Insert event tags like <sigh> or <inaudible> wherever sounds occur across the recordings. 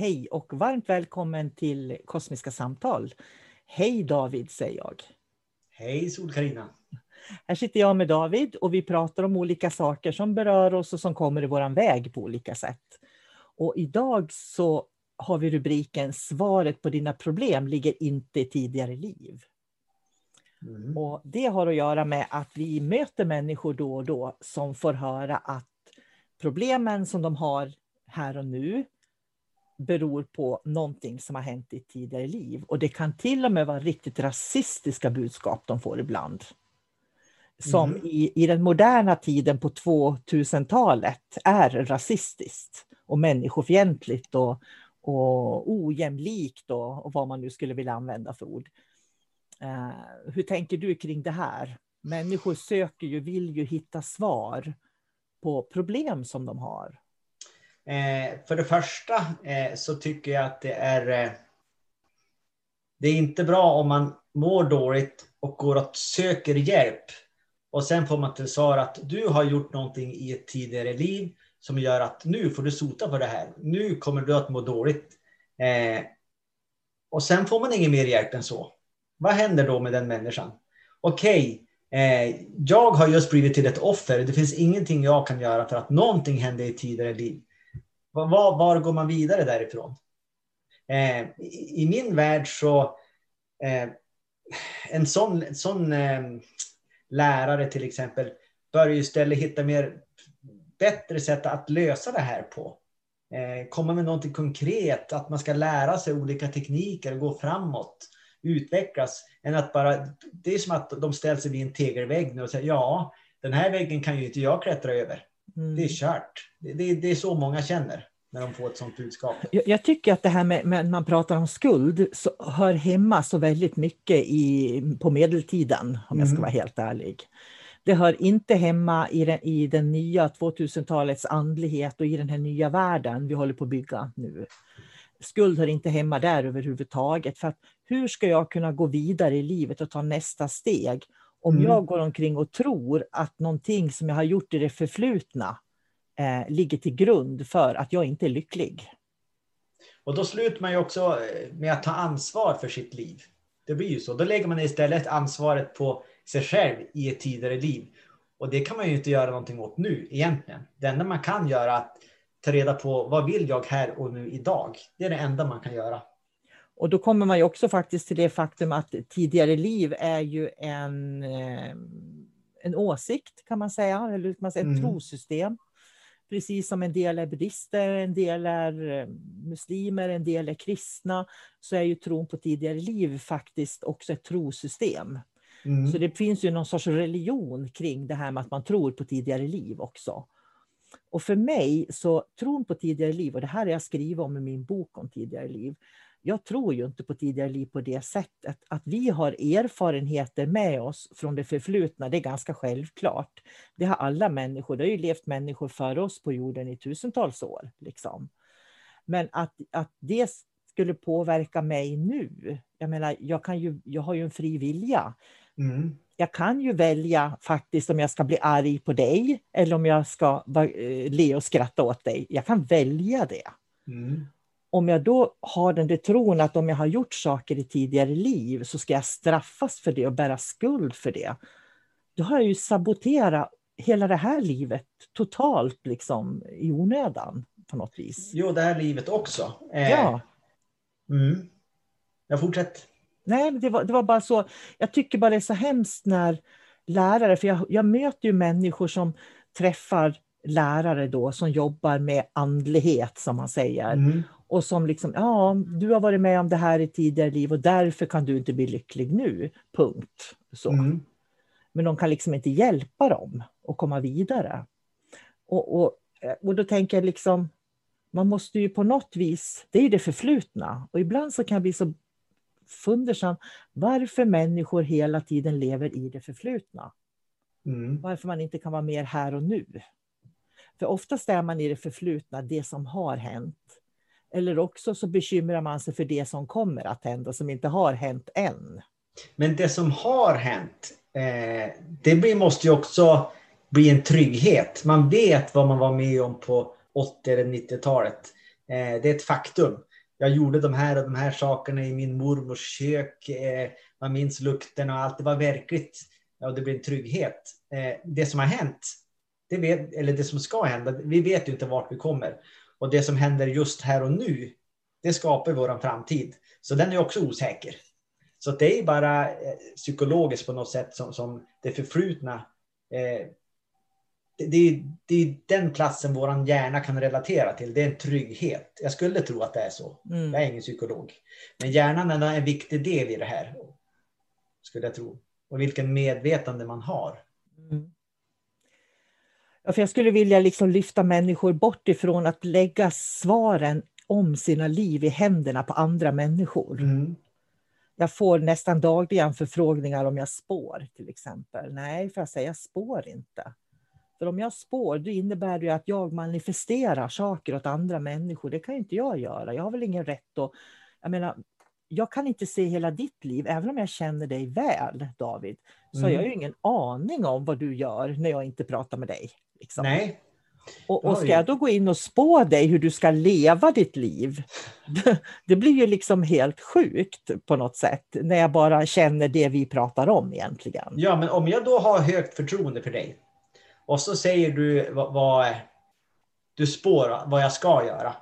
Hej och varmt välkommen till Kosmiska samtal. Hej David säger jag. Hej Sol-Carina. Här sitter jag med David och vi pratar om olika saker som berör oss och som kommer i våran väg på olika sätt. Och idag så har vi rubriken Svaret på dina problem ligger inte i tidigare liv. Mm. Och Det har att göra med att vi möter människor då och då som får höra att problemen som de har här och nu beror på någonting som har hänt i tidigare liv. Och det kan till och med vara riktigt rasistiska budskap de får ibland. Som mm. i, i den moderna tiden på 2000-talet är rasistiskt och människofientligt och, och ojämlikt och, och vad man nu skulle vilja använda för ord. Uh, hur tänker du kring det här? Människor söker ju, vill ju hitta svar på problem som de har. Eh, för det första eh, så tycker jag att det är eh, det är inte bra om man mår dåligt och går och söker hjälp och sen får man till svar att du har gjort någonting i ett tidigare liv som gör att nu får du sota för det här. Nu kommer du att må dåligt. Eh, och sen får man ingen mer hjälp än så. Vad händer då med den människan? Okej, okay, eh, jag har just blivit till ett offer. Det finns ingenting jag kan göra för att någonting hände i ett tidigare liv. Var, var går man vidare därifrån? Eh, i, I min värld så eh, en sån, sån eh, lärare till exempel bör ju istället hitta mer bättre sätt att lösa det här på. Eh, komma med någonting konkret, att man ska lära sig olika tekniker gå framåt, utvecklas, än att bara, det är som att de ställer sig vid en tegelvägg nu och säger ja, den här väggen kan ju inte jag klättra över. Mm. Det är kört. Det, det, det, är så många känner när de får ett sånt budskap. Jag, jag tycker att det här med, med man pratar om skuld så hör hemma så väldigt mycket i, på medeltiden, om jag ska mm. vara helt ärlig. Det hör inte hemma i den, i den nya 2000-talets andlighet och i den här nya världen vi håller på att bygga nu. Skuld hör inte hemma där överhuvudtaget. För att hur ska jag kunna gå vidare i livet och ta nästa steg Om Mm. jag går omkring och tror att någonting som jag har gjort i det förflutna eh, ligger till grund för att jag inte är lycklig. Och då slutar man ju också eh, med att ta ansvar för sitt liv. Det blir ju så. Då lägger man istället ansvaret på sig själv i ett tidigare liv. Och det kan man ju inte göra någonting åt nu egentligen. Det enda man kan göra är att ta reda på vad vill jag här och nu idag. Det är det enda man kan göra. Och då kommer man ju också faktiskt till det faktum att tidigare liv är ju en, eh, en åsikt kan man säga, eller man säga, ett Mm. trosystem. Precis som en del är buddister, en del är eh, muslimer, en del är kristna, så är ju tron på tidigare liv faktiskt också ett trosystem. Mm. Så det finns ju någon sorts religion kring det här med att man tror på tidigare liv också. Och för mig så tron på tidigare liv, och det här har jag skrivit om i min bok om tidigare liv. Jag tror ju inte på tidigare liv på det sättet. Att vi har erfarenheter med oss från det förflutna, det är ganska självklart. Det har alla människor, det har ju levt människor före oss på jorden i tusentals år. Liksom. Men att, att det skulle påverka mig nu, jag menar, jag, kan ju, jag har ju en fri vilja Mm. jag kan ju välja faktiskt om jag ska bli arg på dig eller om jag ska eh, le och skratta åt dig. Jag kan välja det. Mm. Om jag då har den där tron att om jag har gjort saker i tidigare liv så ska jag straffas för det och bära skuld för det. Då har jag ju saboterat hela det här livet totalt liksom i onödan på något vis. Jo, det här livet också. Eh, Ja. Mm. Jag fortsätter. Nej, det var, det var bara så. Jag tycker bara det är så hemskt när lärare, för jag, jag möter ju människor som träffar lärare då som jobbar med andlighet som man säger. Mm. Och som liksom, ja, du har varit med om det här i tidigare liv och därför kan du inte bli lycklig nu. Punkt. Så. Mm. Men de kan liksom inte hjälpa dem att komma vidare. Och, och, och då tänker jag liksom, man måste ju på något vis, det är ju det förflutna. Och ibland så kan jag bli så fundersam varför människor hela tiden lever i det förflutna. Mm. Varför man inte kan vara mer här och nu. För oftast är man i det förflutna, det som har hänt. Eller också så bekymrar man sig för det som kommer att hända, som inte har hänt än. Men det som har hänt, eh, det blir, måste ju också bli en trygghet. Man vet vad man var med om på 80 eller 90-talet. Eh, det är ett faktum. Jag gjorde de här och de här sakerna i min mormors kök. Eh, man minns lukten och allt. Det var verkligt. Ja, det blir en trygghet. Eh, det som har hänt, det vet, eller det som ska hända, vi vet ju inte vart vi kommer. Och det som händer just här och nu, det skapar vår framtid. Så den är också osäker. Så det är bara eh, psykologiskt på något sätt som, som det förflutna. Eh, det, det, är, det är den platsen vår hjärna kan relatera till. Det är en trygghet. Jag skulle tro att det är så. Mm. Jag är ingen psykolog. Men hjärnan är en viktig del i det här. Skulle jag tro. Och vilken medvetande man har. Mm. Ja, för jag skulle vilja liksom lyfta människor bort ifrån att lägga svaren om sina liv i händerna på andra människor. Mm. Jag får nästan dagligen förfrågningar om jag spår till exempel. Nej, får jag säga, jag spår inte. För om jag spår, då innebär det att jag manifesterar saker åt andra människor. Det kan inte jag göra. Jag har väl ingen rätt att... Jag menar, jag kan inte se hela ditt liv, även om jag känner dig väl, David. Så har Mm. jag ju ingen aning om vad du gör när jag inte pratar med dig. Liksom. Nej. Och, och ska jag då gå in och spå dig hur du ska leva ditt liv? <laughs> Det blir ju liksom helt sjukt på något sätt, när jag bara känner det vi pratar om egentligen. Ja, men om jag då har högt förtroende för dig och så säger du vad, vad du spår vad jag ska göra.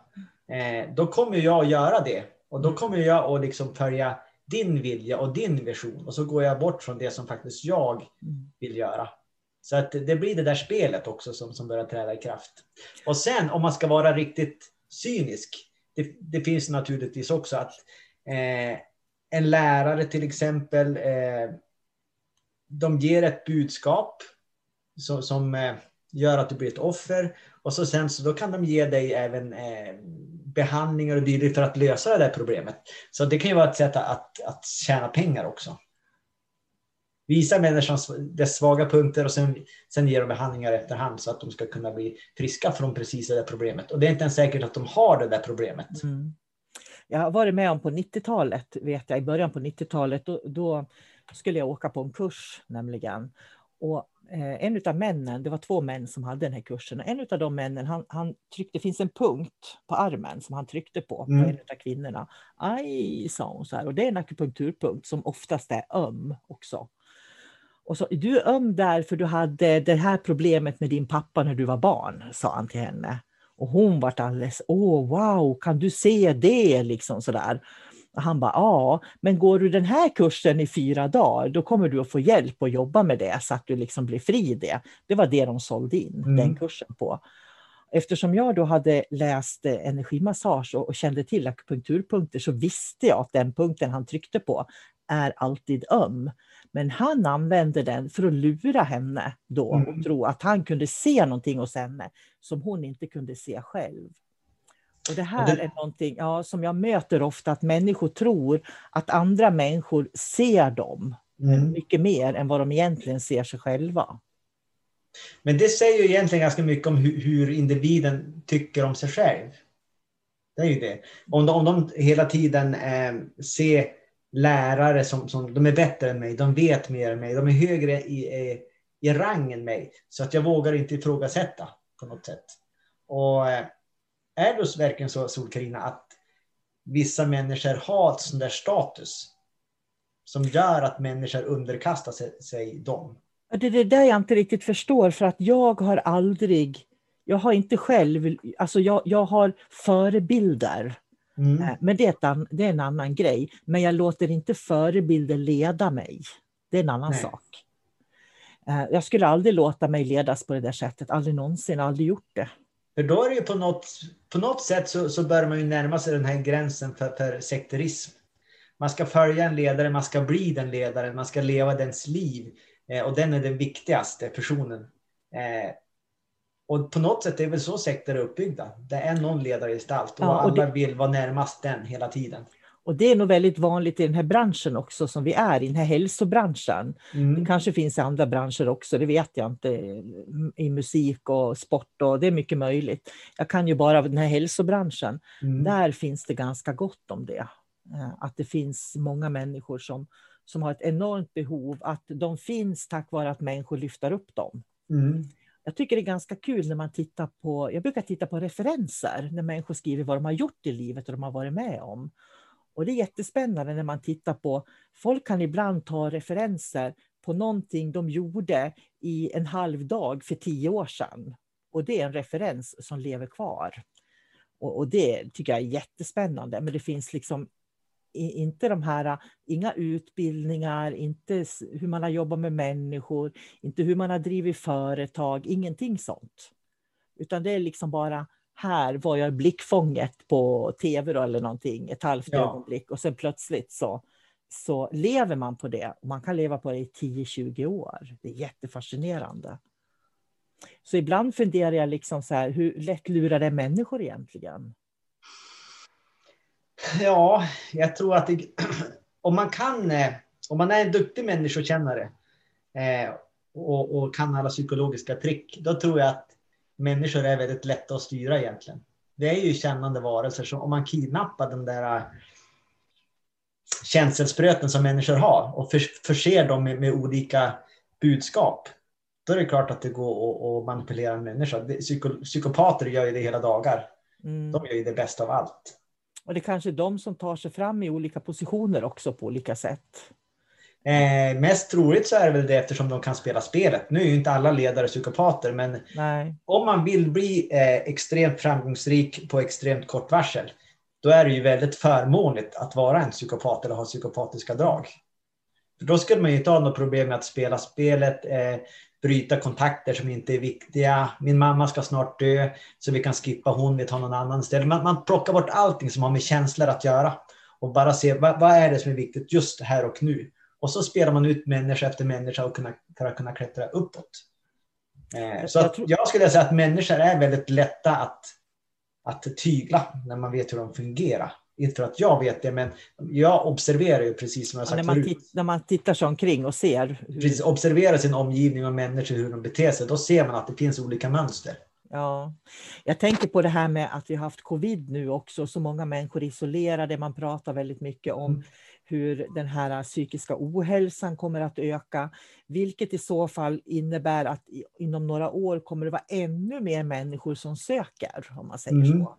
Eh, då kommer jag att göra det. Och då kommer jag att liksom följa din vilja och din vision. Och så går jag bort från det som faktiskt jag vill göra. Så att det blir det där spelet också som, som börjar träda i kraft. Och sen om man ska vara riktigt cynisk. Det, det finns naturligtvis också att eh, en lärare till exempel eh, de ger ett budskap som, som eh, gör att du blir ett offer. Och så sen så då kan de ge dig även eh, behandlingar och dylikt för att lösa det där problemet. Så det kan ju vara ett sätt att, att tjäna pengar också. Visa människan dess svaga punkter och sen, sen ger de behandlingar efterhand så att de ska kunna bli friska från precis det där problemet. Och det är inte ens säkert att de har det där problemet. Mm. Jag har varit med om på 90-talet, vet jag, i början på 90-talet, då, då skulle jag åka på en kurs nämligen. Och eh, en av männen, det var två män som hade den här kursen, en av de männen, han, han tryckte, det finns en punkt på armen som han tryckte på, mm. på en av kvinnorna. Aj, sa hon så här, och det är en akupunkturpunkt som oftast är öm också. Och så, du är öm där för du hade det här problemet med din pappa när du var barn, sa han till henne. Och hon vart alldeles, åh wow, kan du se det? Liksom sådär. Och han bara, ja, men går du den här kursen i fyra dagar, då kommer du att få hjälp att jobba med det så att du liksom blir fri i det. Det var det de sålde in mm. den kursen på. Eftersom jag då hade läst energimassage och, och kände till akupunkturpunkter så visste jag att den punkten han tryckte på är alltid öm. Men han använde den för att lura henne då och mm. tro att han kunde se någonting hos henne som hon inte kunde se själv. Och det här det... är någonting ja, som jag möter ofta, att människor tror att andra människor ser dem mm. mycket mer än vad de egentligen ser sig själva. Men det säger ju egentligen ganska mycket om hur, hur individen tycker om sig själv. Det är ju det. Om de, om de hela tiden eh, ser lärare som, som de är bättre än mig, de vet mer än mig, de är högre i, i, i rang än mig. Så att jag vågar inte ifrågasätta på något sätt. Och eh, är det verkligen så, Sol-Carina, att vissa människor har ett sån där status som gör att människor underkastar sig, sig dem? Det är det där jag inte riktigt förstår, för att jag har aldrig... Jag har inte själv... Alltså jag, jag har förebilder. Mm. Eh, men det är, ett, det är en annan grej. Men jag låter inte förebilder leda mig. Det är en annan Nej. sak. Eh, jag skulle aldrig låta mig ledas på det där sättet. Aldrig någonsin, aldrig gjort det. För då är det ju på något, på något sätt så, så bör man ju närma sig den här gränsen för, för sekterism. Man ska följa en ledare, man ska bli den ledaren, man ska leva dens liv. Eh, och den är den viktigaste personen. Eh, och på något sätt är det väl så sekter är uppbyggda. Det är någon ledargestalt och, ja, och alla det... vill vara närmast den hela tiden. Och det är nog väldigt vanligt i den här branschen också som vi är i, den här hälsobranschen. Mm. Det kanske finns i andra branscher också, det vet jag inte. I musik och sport och det är mycket möjligt. Jag kan ju bara den här hälsobranschen. Mm. Där finns det ganska gott om det. Eh, att det finns många människor som, som har ett enormt behov, att de finns tack vare att människor lyfter upp dem. Mm. Jag tycker det är ganska kul när man tittar på, jag brukar titta på referenser, när människor skriver vad de har gjort i livet och de har varit med om. Och det är jättespännande när man tittar på, folk kan ibland ta referenser på någonting de gjorde i en halv dag för tio år sedan. Och det är en referens som lever kvar. Och, och det tycker jag är jättespännande. Men det finns liksom inte de här, inga utbildningar, inte hur man har jobbat med människor, inte hur man har drivit företag, ingenting sånt. Utan det är liksom bara här var jag blickfånget på tv då, eller någonting, ett halvt ja. ögonblick och sen plötsligt så, så lever man på det. Och man kan leva på det i 10-20 år. Det är jättefascinerande. Så ibland funderar jag liksom så här, hur lätt lurar det människor egentligen? Ja, jag tror att det, <clears throat> om man kan, eh, om man är en duktig människokännare eh, och, och, kan alla psykologiska trick, då tror jag att människor är väldigt lätta att styra egentligen. Det är ju kännande varelser, så om man kidnappar den där äh, känselspröten som människor har och förser dem med, med, olika budskap, då är det klart att det går att manipulera en människa. Psyko, psykopater gör ju det hela dagar. Mm. De gör ju det bästa av allt. Och det är kanske de som tar sig fram i olika positioner också på olika sätt. Eh, mest troligt så är det väl det eftersom de kan spela spelet. Nu är ju inte alla ledare psykopater, men Nej. om man vill bli eh, extremt framgångsrik på extremt kort varsel, då är det ju väldigt förmånligt att vara en psykopat eller ha psykopatiska drag. För då skulle man ju inte ha något problem med att spela spelet, eh, bryta kontakter som inte är viktiga. Min mamma ska snart dö, så vi kan skippa hon, vi tar någon annan istället. Man, man plockar bort allting som har med känslor att göra och bara se vad, vad är det som är viktigt just här och nu. Och så spelar man ut människa efter människa och kunna, för att kunna klättra uppåt. Eh, så jag, tror... jag skulle säga att människor är väldigt lätta att, att tygla när man vet hur de fungerar. Inte för att jag vet det, men jag observerar ju precis som jag sagt ja, när, man förut. när man tittar sig omkring och ser. Hur... Precis, observerar sin omgivning och människor, hur de beter sig. Då ser man att det finns olika mönster. Ja, jag tänker på det här med att vi har haft covid nu också, så många människor isolerade. Man pratar väldigt mycket om mm hur den här psykiska ohälsan kommer att öka, vilket i så fall innebär att inom några år kommer det vara ännu mer människor som söker, om man säger mm. så.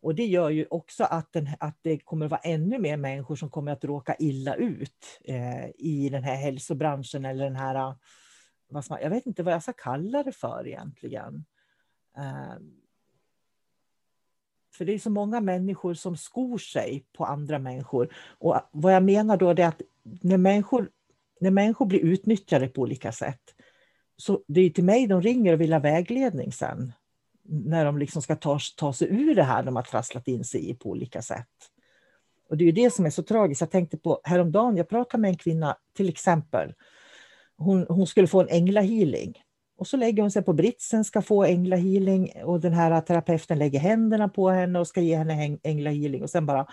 Och det gör ju också att, den, att det kommer att vara ännu mer människor som kommer att råka illa ut eh, i den här hälsobranschen eller den här, vad som, jag vet inte vad jag ska kalla det för egentligen. Eh, för det är så många människor som skor sig på andra människor. Och vad jag menar då är att när människor, när människor blir utnyttjade på olika sätt, så det är till mig de ringer och vill ha vägledning sen. När de liksom ska ta, ta sig ur det här de har trasslat in sig i på olika sätt. Och det är det som är så tragiskt. Jag tänkte på häromdagen, jag pratade med en kvinna, till exempel. Hon, hon skulle få en änglahealing. Och så lägger hon sig på britsen, ska få änglahealing och den här terapeuten lägger händerna på henne och ska ge henne änglahealing och sen bara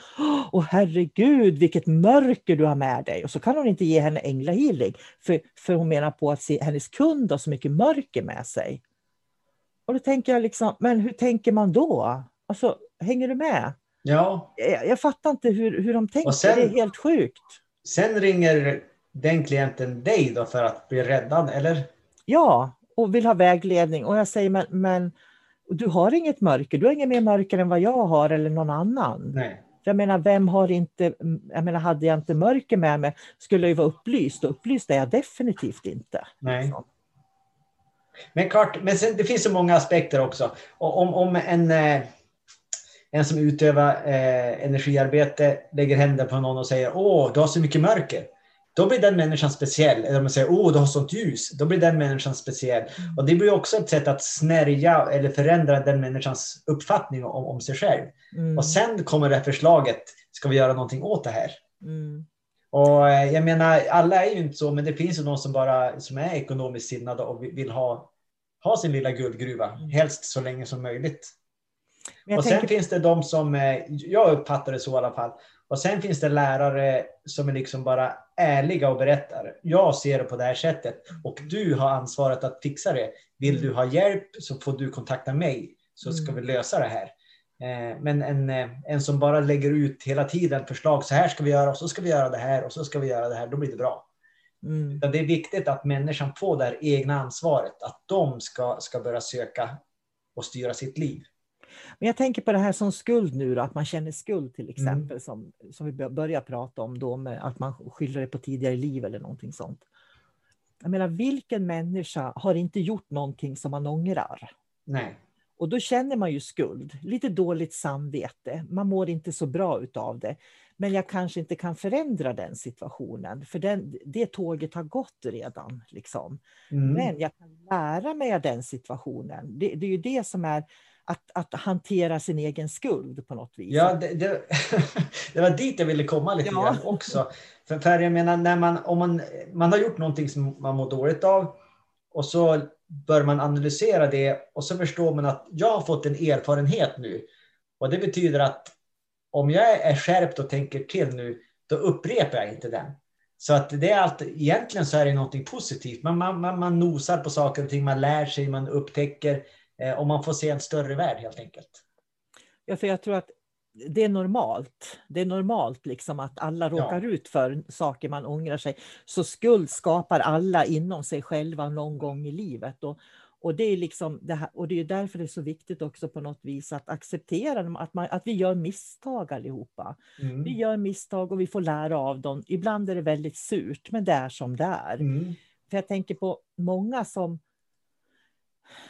Åh herregud vilket mörker du har med dig! Och så kan hon inte ge henne änglahealing för, för hon menar på att se, hennes kund har så mycket mörker med sig. Och då tänker jag liksom, men hur tänker man då? Alltså, hänger du med? Ja. Jag, jag fattar inte hur, hur de tänker, sen, det är helt sjukt. Sen ringer den klienten dig då för att bli räddad, eller? Ja, och vill ha vägledning. Och jag säger, men, men du har inget mörker. Du har inget mer mörker än vad jag har eller någon annan. Nej. Jag menar, vem har inte... Jag menar, hade jag inte mörker med mig skulle jag ju vara upplyst. Och upplyst är jag definitivt inte. Nej. Men klart, men sen, det finns så många aspekter också. Och om, om en, eh, en som utövar eh, energiarbete lägger händerna på någon och säger åh, du har så mycket mörker då blir den människan speciell. Eller om man säger åh, du har sånt ljus, då blir den människan speciell. Mm. Och det blir också ett sätt att snärja eller förändra den människans uppfattning om, om sig själv. Mm. Och sen kommer det här förslaget, ska vi göra någonting åt det här? Mm. Och eh, jag menar, alla är ju inte så, men det finns ju någon som bara som är ekonomiskt sinnade och vill ha, ha sin lilla guldgruva, mm. helst så länge som möjligt. Och sen tänker... finns det de som, eh, jag uppfattar det så i alla fall, och sen finns det lärare som är liksom bara ärliga och berättar. Jag ser det på det här sättet och du har ansvaret att fixa det. Vill du ha hjälp så får du kontakta mig så ska vi mm. lösa det här. Eh, men en, eh, en som bara lägger ut hela tiden förslag. Så här ska vi göra och så ska vi göra det här och så ska vi göra det här. Då blir det bra. Mm. Det är viktigt att människan får det här egna ansvaret. Att de ska, ska börja söka och styra sitt liv. Men jag tänker på det här som skuld nu, då, att man känner skuld till mm. exempel, mm. som, som vi börjar prata om då, med att man skyller det på tidigare liv eller någonting sånt. Jag menar, vilken människa har inte gjort någonting som man ångrar? Nej. Och då känner man ju skuld, lite dåligt samvete, man mår inte så bra utav det. Men jag kanske inte kan förändra den situationen, för den, det tåget har gått redan. Liksom. Mm. Men jag kan lära mig av den situationen. Det, det är ju det som är att, att hantera sin egen skuld på något vis. Ja, det, det, <laughs> det var dit jag ville komma lite ja. grann också. För, för jag menar, när man, om man, man har gjort någonting som man mår dåligt av och så bör man analysera det och så förstår man att jag har fått en erfarenhet nu. Och det betyder att om jag är skärpt och tänker till nu, då upprepar jag inte den. Så att det är allt, egentligen så är det någonting positivt. Man, man, man, nosar på saker och ting, man lär sig, man upptäcker. Eh, och man får se en större värld helt enkelt. Ja, för jag tror att det är normalt. Det är normalt liksom att alla råkar ja. ut för saker man ångrar sig. Så skuld skapar alla inom sig själva någon gång i livet. Och, och det är liksom det här, och det är därför det är så viktigt också på något vis att acceptera att, man, att vi gör misstag allihopa. Mm. Vi gör misstag och vi får lära av dem. Ibland är det väldigt surt, men det är som det är. Mm. För jag tänker på många som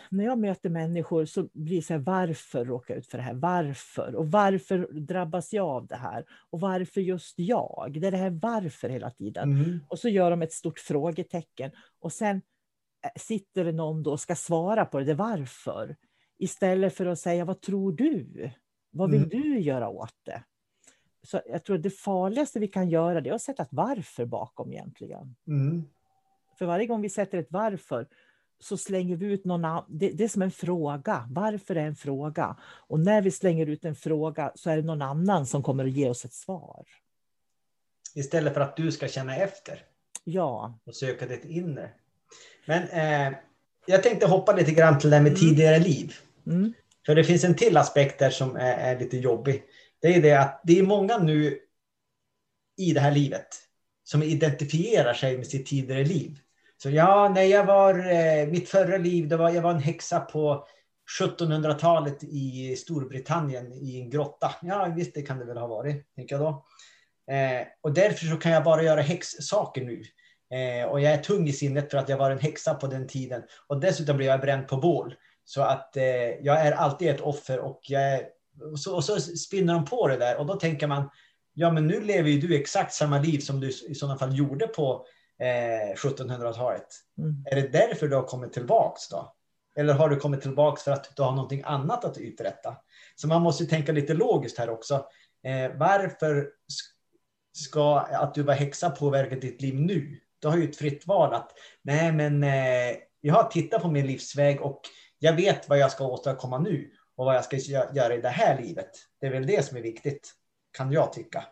när jag möter människor så blir det så här, varför råkar jag ut för det här? Varför? Och varför drabbas jag av det här? Och varför just jag? Det är det här varför hela tiden. Mm. Och så gör de ett stort frågetecken. Och sen eh, sitter det någon då och ska svara på det, det varför. Istället för att säga, vad tror du? Vad vill mm. du göra åt det? Så jag tror att det farligaste vi kan göra det är att sätta ett varför bakom egentligen. Mm. För varje gång vi sätter ett varför så slänger vi ut någon det, det är som en fråga. Varför är en fråga? Och när vi slänger ut en fråga så är det någon annan som kommer att ge oss ett svar. Istället för att du ska känna efter. Ja. Och söka ditt inre. Men eh, jag tänkte hoppa lite grann till det med mm. tidigare liv. Mm. För det finns en till aspekt där som är, är, lite jobbig. Det är det att det är många nu i det här livet som identifierar sig med sitt tidigare liv. Så ja, när jag var, eh, mitt förra liv, det var, jag var en häxa på 1700-talet i Storbritannien i en grotta. Ja, visst, det kan det väl ha varit, tänker jag då. Eh, och därför så kan jag bara göra häxsaker nu. Eh, och jag är tung i sinnet för att jag var en häxa på den tiden. Och dessutom blev jag bränd på bål. Så att eh, jag är alltid ett offer och, jag, och, så, och så spinner de på det där. Och då tänker man, ja men nu lever ju du exakt samma liv som du i sådana fall gjorde på eh, 1700-talet. Mm. Är det därför du har kommit tillbaks då? Eller har du kommit tillbaks för att du har någonting annat att uträtta? Så man måste tänka lite logiskt här också. Eh, varför ska att du var häxa påverka ditt liv nu? Du har ju ett fritt val att nej, men eh, jag har tittat på min livsväg och jag vet vad jag ska åstadkomma nu och vad jag ska göra i det här livet. Det är väl det som är viktigt, kan jag tycka.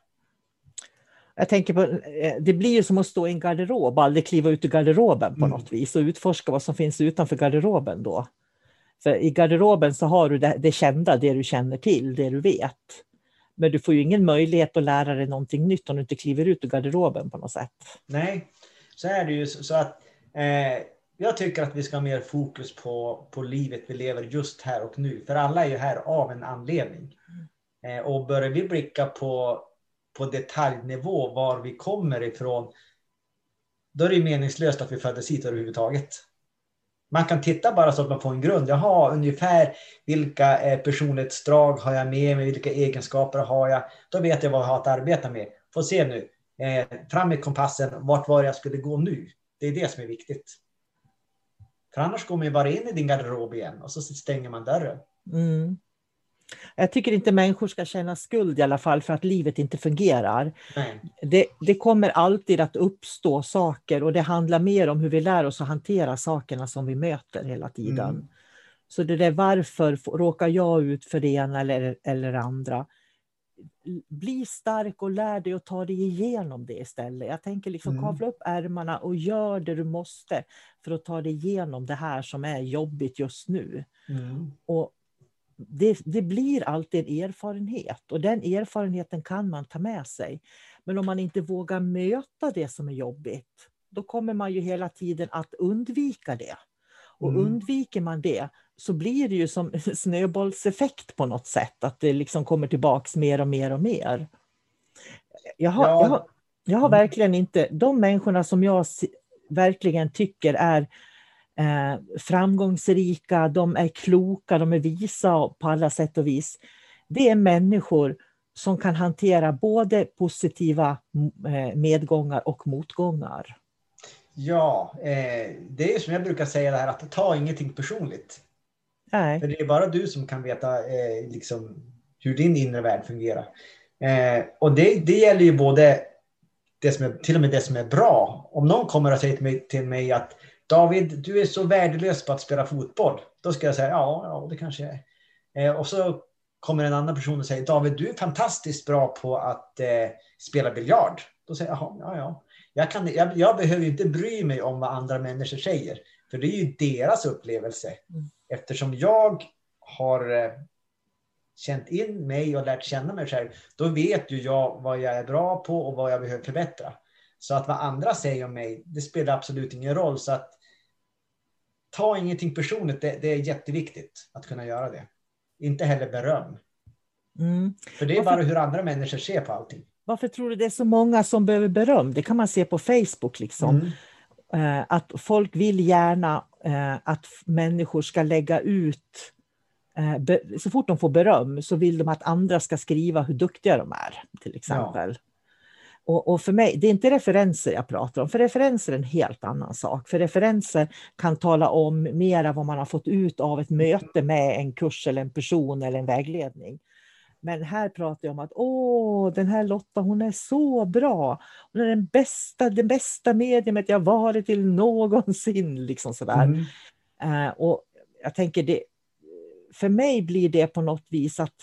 Jag tänker på, eh, det blir ju som att stå i en garderob, aldrig kliva ut ur garderoben på mm. något vis och utforska vad som finns utanför garderoben då. För i garderoben så har du det, det kända, det du känner till, det du vet. Men du får ju ingen möjlighet att lära dig någonting nytt om du inte kliver ut ur garderoben på något sätt. Nej, så är det ju. Så att, eh, jag tycker att vi ska ha mer fokus på, på livet vi lever just här och nu. För alla är ju här av en anledning. Eh, och börjar vi blicka på på detaljnivå var vi kommer ifrån, då är det meningslöst att vi föddes hit överhuvudtaget. Man kan titta bara så att man får en grund. Jaha, ungefär vilka eh, personlighetsdrag har jag med mig? Vilka egenskaper har jag? Då vet jag vad jag har att arbeta med. Får se nu. Eh, fram med kompassen. Vart var jag skulle gå nu? Det är det som är viktigt. För annars går man ju bara in i din garderob igen och så stänger man dörren. Mm. Jag tycker inte människor ska känna skuld i alla fall för att livet inte fungerar. Det, det, kommer alltid att uppstå saker och det handlar mer om hur vi lär oss att hantera sakerna som vi möter hela tiden. Mm. Så det är varför råkar jag ut för det ena eller, eller andra? Bli stark och lär dig att ta dig igenom det istället. Jag tänker liksom mm. kavla upp ärmarna och gör det du måste för att ta dig igenom det här som är jobbigt just nu. Mm. Och det, det, blir alltid en erfarenhet och den erfarenheten kan man ta med sig. Men om man inte vågar möta det som är jobbigt, då kommer man ju hela tiden att undvika det. Och mm. undviker man det så blir det ju som <laughs> snöbollseffekt på något sätt, att det liksom kommer tillbaks mer och mer och mer. Jag har, ja. jag har, jag har verkligen inte, de människorna som jag verkligen tycker är eh, framgångsrika, de är kloka, de är visa på alla sätt och vis. Det är människor som kan hantera både positiva eh, medgångar och motgångar. Ja, eh, det är som jag brukar säga det här att ta ingenting personligt. Nej. För det är bara du som kan veta eh, liksom, hur din inre värld fungerar. Eh, och det, det gäller ju både det som är, till och med det som är bra. Om någon kommer och säger till mig, till mig att David, du är så värdelös på att spela fotboll. Då ska jag säga ja, ja det kanske jag är. Eh, och så kommer en annan person och säger David, du är fantastiskt bra på att eh, spela biljard. Då säger jag ja, ja, ja. Jag, kan, jag, jag behöver inte bry mig om vad andra människor säger, för det är ju deras upplevelse. Mm. Eftersom jag har eh, känt in mig och lärt känna mig själv, då vet ju jag vad jag är bra på och vad jag behöver förbättra. Så att vad andra säger om mig, det spelar absolut ingen roll. Så att ta ingenting personligt, det, det är jätteviktigt att kunna göra det. Inte heller beröm. Mm. För det är Varför... bara hur andra människor ser på allting. Varför tror du det är så många som behöver beröm? Det kan man se på Facebook. liksom. Mm. Eh, att folk vill gärna eh, att människor ska lägga ut eh, så fort de får beröm så vill de att andra ska skriva hur duktiga de är, till exempel. Ja. Och, och, för mig, det är inte referenser jag pratar om, för referenser är en helt annan sak. För referenser kan tala om mera vad man har fått ut av ett möte med en kurs eller en person eller en vägledning. Men här pratar jag om att åh, den här Lotta, hon är så bra. Hon är den bästa, det bästa mediumet jag varit till någonsin. Liksom sådär. Mm. Uh, och jag tänker, det, för mig blir det på något vis att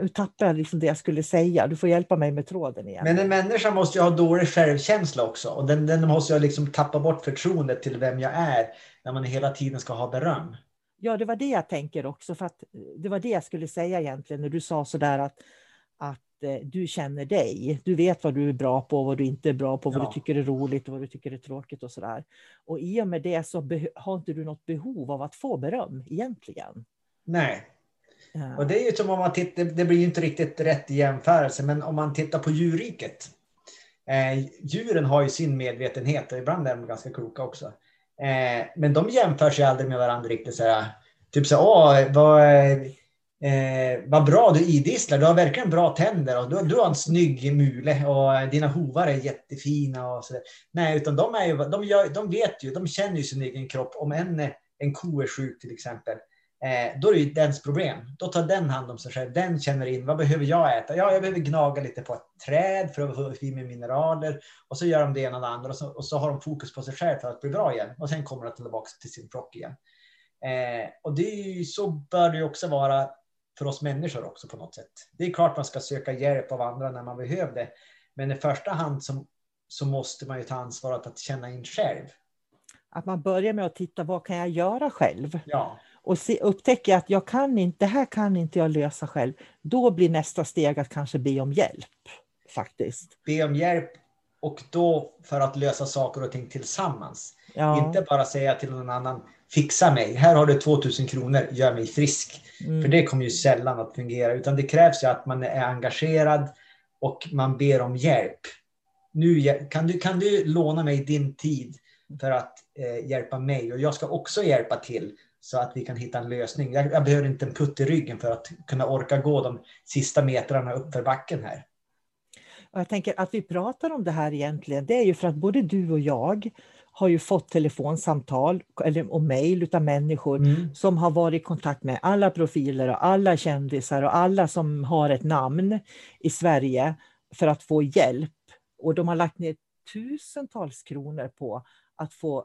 nu tappade jag liksom det jag skulle säga. Du får hjälpa mig med tråden igen. Men en människa måste ju ha dålig självkänsla också. Och den, den måste ju liksom tappa bort förtroendet till vem jag är när man hela tiden ska ha beröm. Ja, det var det jag tänker också. För att det var det jag skulle säga egentligen när du sa sådär att, att eh, du känner dig. Du vet vad du är bra på, vad du inte är bra på, vad Ja. du tycker är roligt och vad du tycker är tråkigt och sådär. Och i och med det så har inte du något behov av att få beröm egentligen. Nej. Ja. Och det är ju som om man tittar, det blir ju inte riktigt rätt i jämförelse, men om man tittar på djurriket. Eh, djuren har ju sin medvetenhet och ibland är de ganska kloka också. Eh, men de jämför sig aldrig med varandra riktigt så här. Typ så här, åh, vad, eh, vad bra du idisslar, du har verkligen bra tänder och du, du har en snygg mule och dina hovar är jättefina och så där. Nej, utan de, är ju, de, gör, de vet ju, de känner ju sin egen kropp. Om en, en ko är sjuk till exempel, Eh, då är det ju dens problem. Då tar den hand om sig själv. Den känner in, vad behöver jag äta? Ja, jag behöver gnaga lite på ett träd för att få i mig mineraler. Och så gör de det ena och det andra och så, och så har de fokus på sig själv för att bli bra igen. Och sen kommer de tillbaka till sin flock igen. Eh, och det är ju, så bör det ju också vara för oss människor också på något sätt. Det är klart man ska söka hjälp av andra när man behöver det. Men i första hand så, så måste man ju ta ansvaret att känna in själv. Att man börjar med att titta, vad kan jag göra själv? Ja, Och se, upptäcker jag att jag kan inte, det här kan inte jag lösa själv. Då blir nästa steg att kanske be om hjälp. Faktiskt. be om hjälp och då för att lösa saker och ting tillsammans. Ja. Inte bara säga till någon annan, fixa mig, här har du 2000 kronor, gör mig frisk. Mm. För det kommer ju sällan att fungera, utan det krävs ju att man är engagerad och man ber om hjälp. Nu kan du, kan du låna mig din tid för att eh, hjälpa mig och jag ska också hjälpa till så att vi kan hitta en lösning. Jag, jag behöver inte en putt i ryggen för att kunna orka gå de sista metrarna upp för backen här. Och jag tänker att vi pratar om det här egentligen, det är ju för att både du och jag har ju fått telefonsamtal eller, och mejl av människor Mm. som har varit i kontakt med alla profiler och alla kändisar och alla som har ett namn i Sverige för att få hjälp. Och de har lagt ner tusentals kronor på att få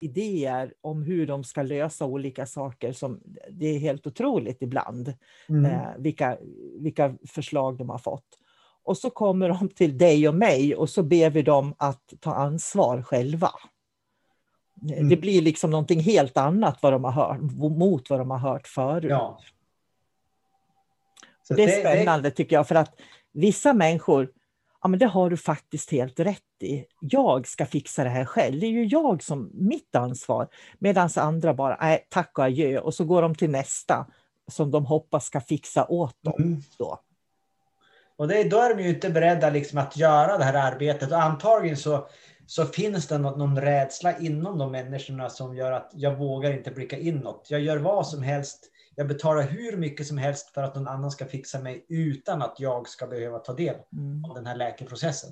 Idéer om hur de ska lösa olika saker. Som, det är helt otroligt ibland Mm. eh, vilka, vilka förslag de har fått. Och så kommer de till dig och mig och så ber vi dem att ta ansvar själva. Mm. Det blir liksom någonting helt annat vad de har hört, mot vad de har hört förut. Ja. Det är spännande tycker jag för att vissa människor, ja men det har du faktiskt helt rätt i. Jag ska fixa det här själv, det är ju jag som, mitt ansvar. Medan andra bara, nej tack och adjö och så går de till nästa som de hoppas ska fixa åt dem. Mm. Då. Och det, då är de ju inte beredda liksom att göra det här arbetet. Och antagligen så, så finns det någon, någon rädsla inom de människorna som gör att jag vågar inte blicka inåt. Jag gör vad som helst. Jag betalar hur mycket som helst för att någon annan ska fixa mig utan att jag ska behöva ta del Mm. av den här läkeprocessen.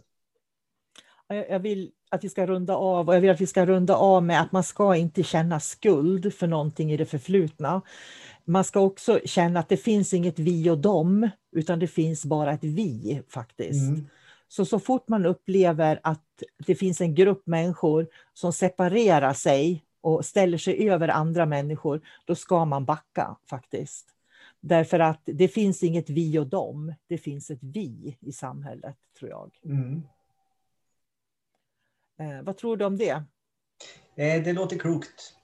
Jag vill att vi ska runda av och jag vill att vi ska runda av med att man ska inte känna skuld för någonting i det förflutna. Man ska också känna att det finns inget vi och dem, utan det finns bara ett vi faktiskt. Mm. Så, så fort man upplever att det finns en grupp människor som separerar sig och ställer sig över andra människor, då ska man backa faktiskt. Därför att det finns inget vi och dem, det finns ett vi i samhället, tror jag. Mm. Eh, vad tror du om det? Eh, Det låter klokt.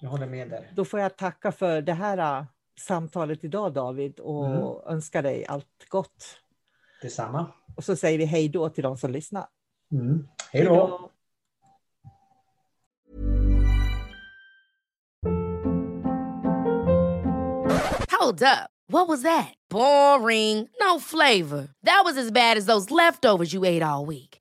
Jag håller med där. Då får jag tacka för det här eh, samtalet idag David och Mm. önska dig allt gott. Detsamma. Och så säger vi hej då till de som lyssnar. Mm. Hej då! Hold up. What was that? Boring. No flavor. That was as bad as those leftovers you ate all week.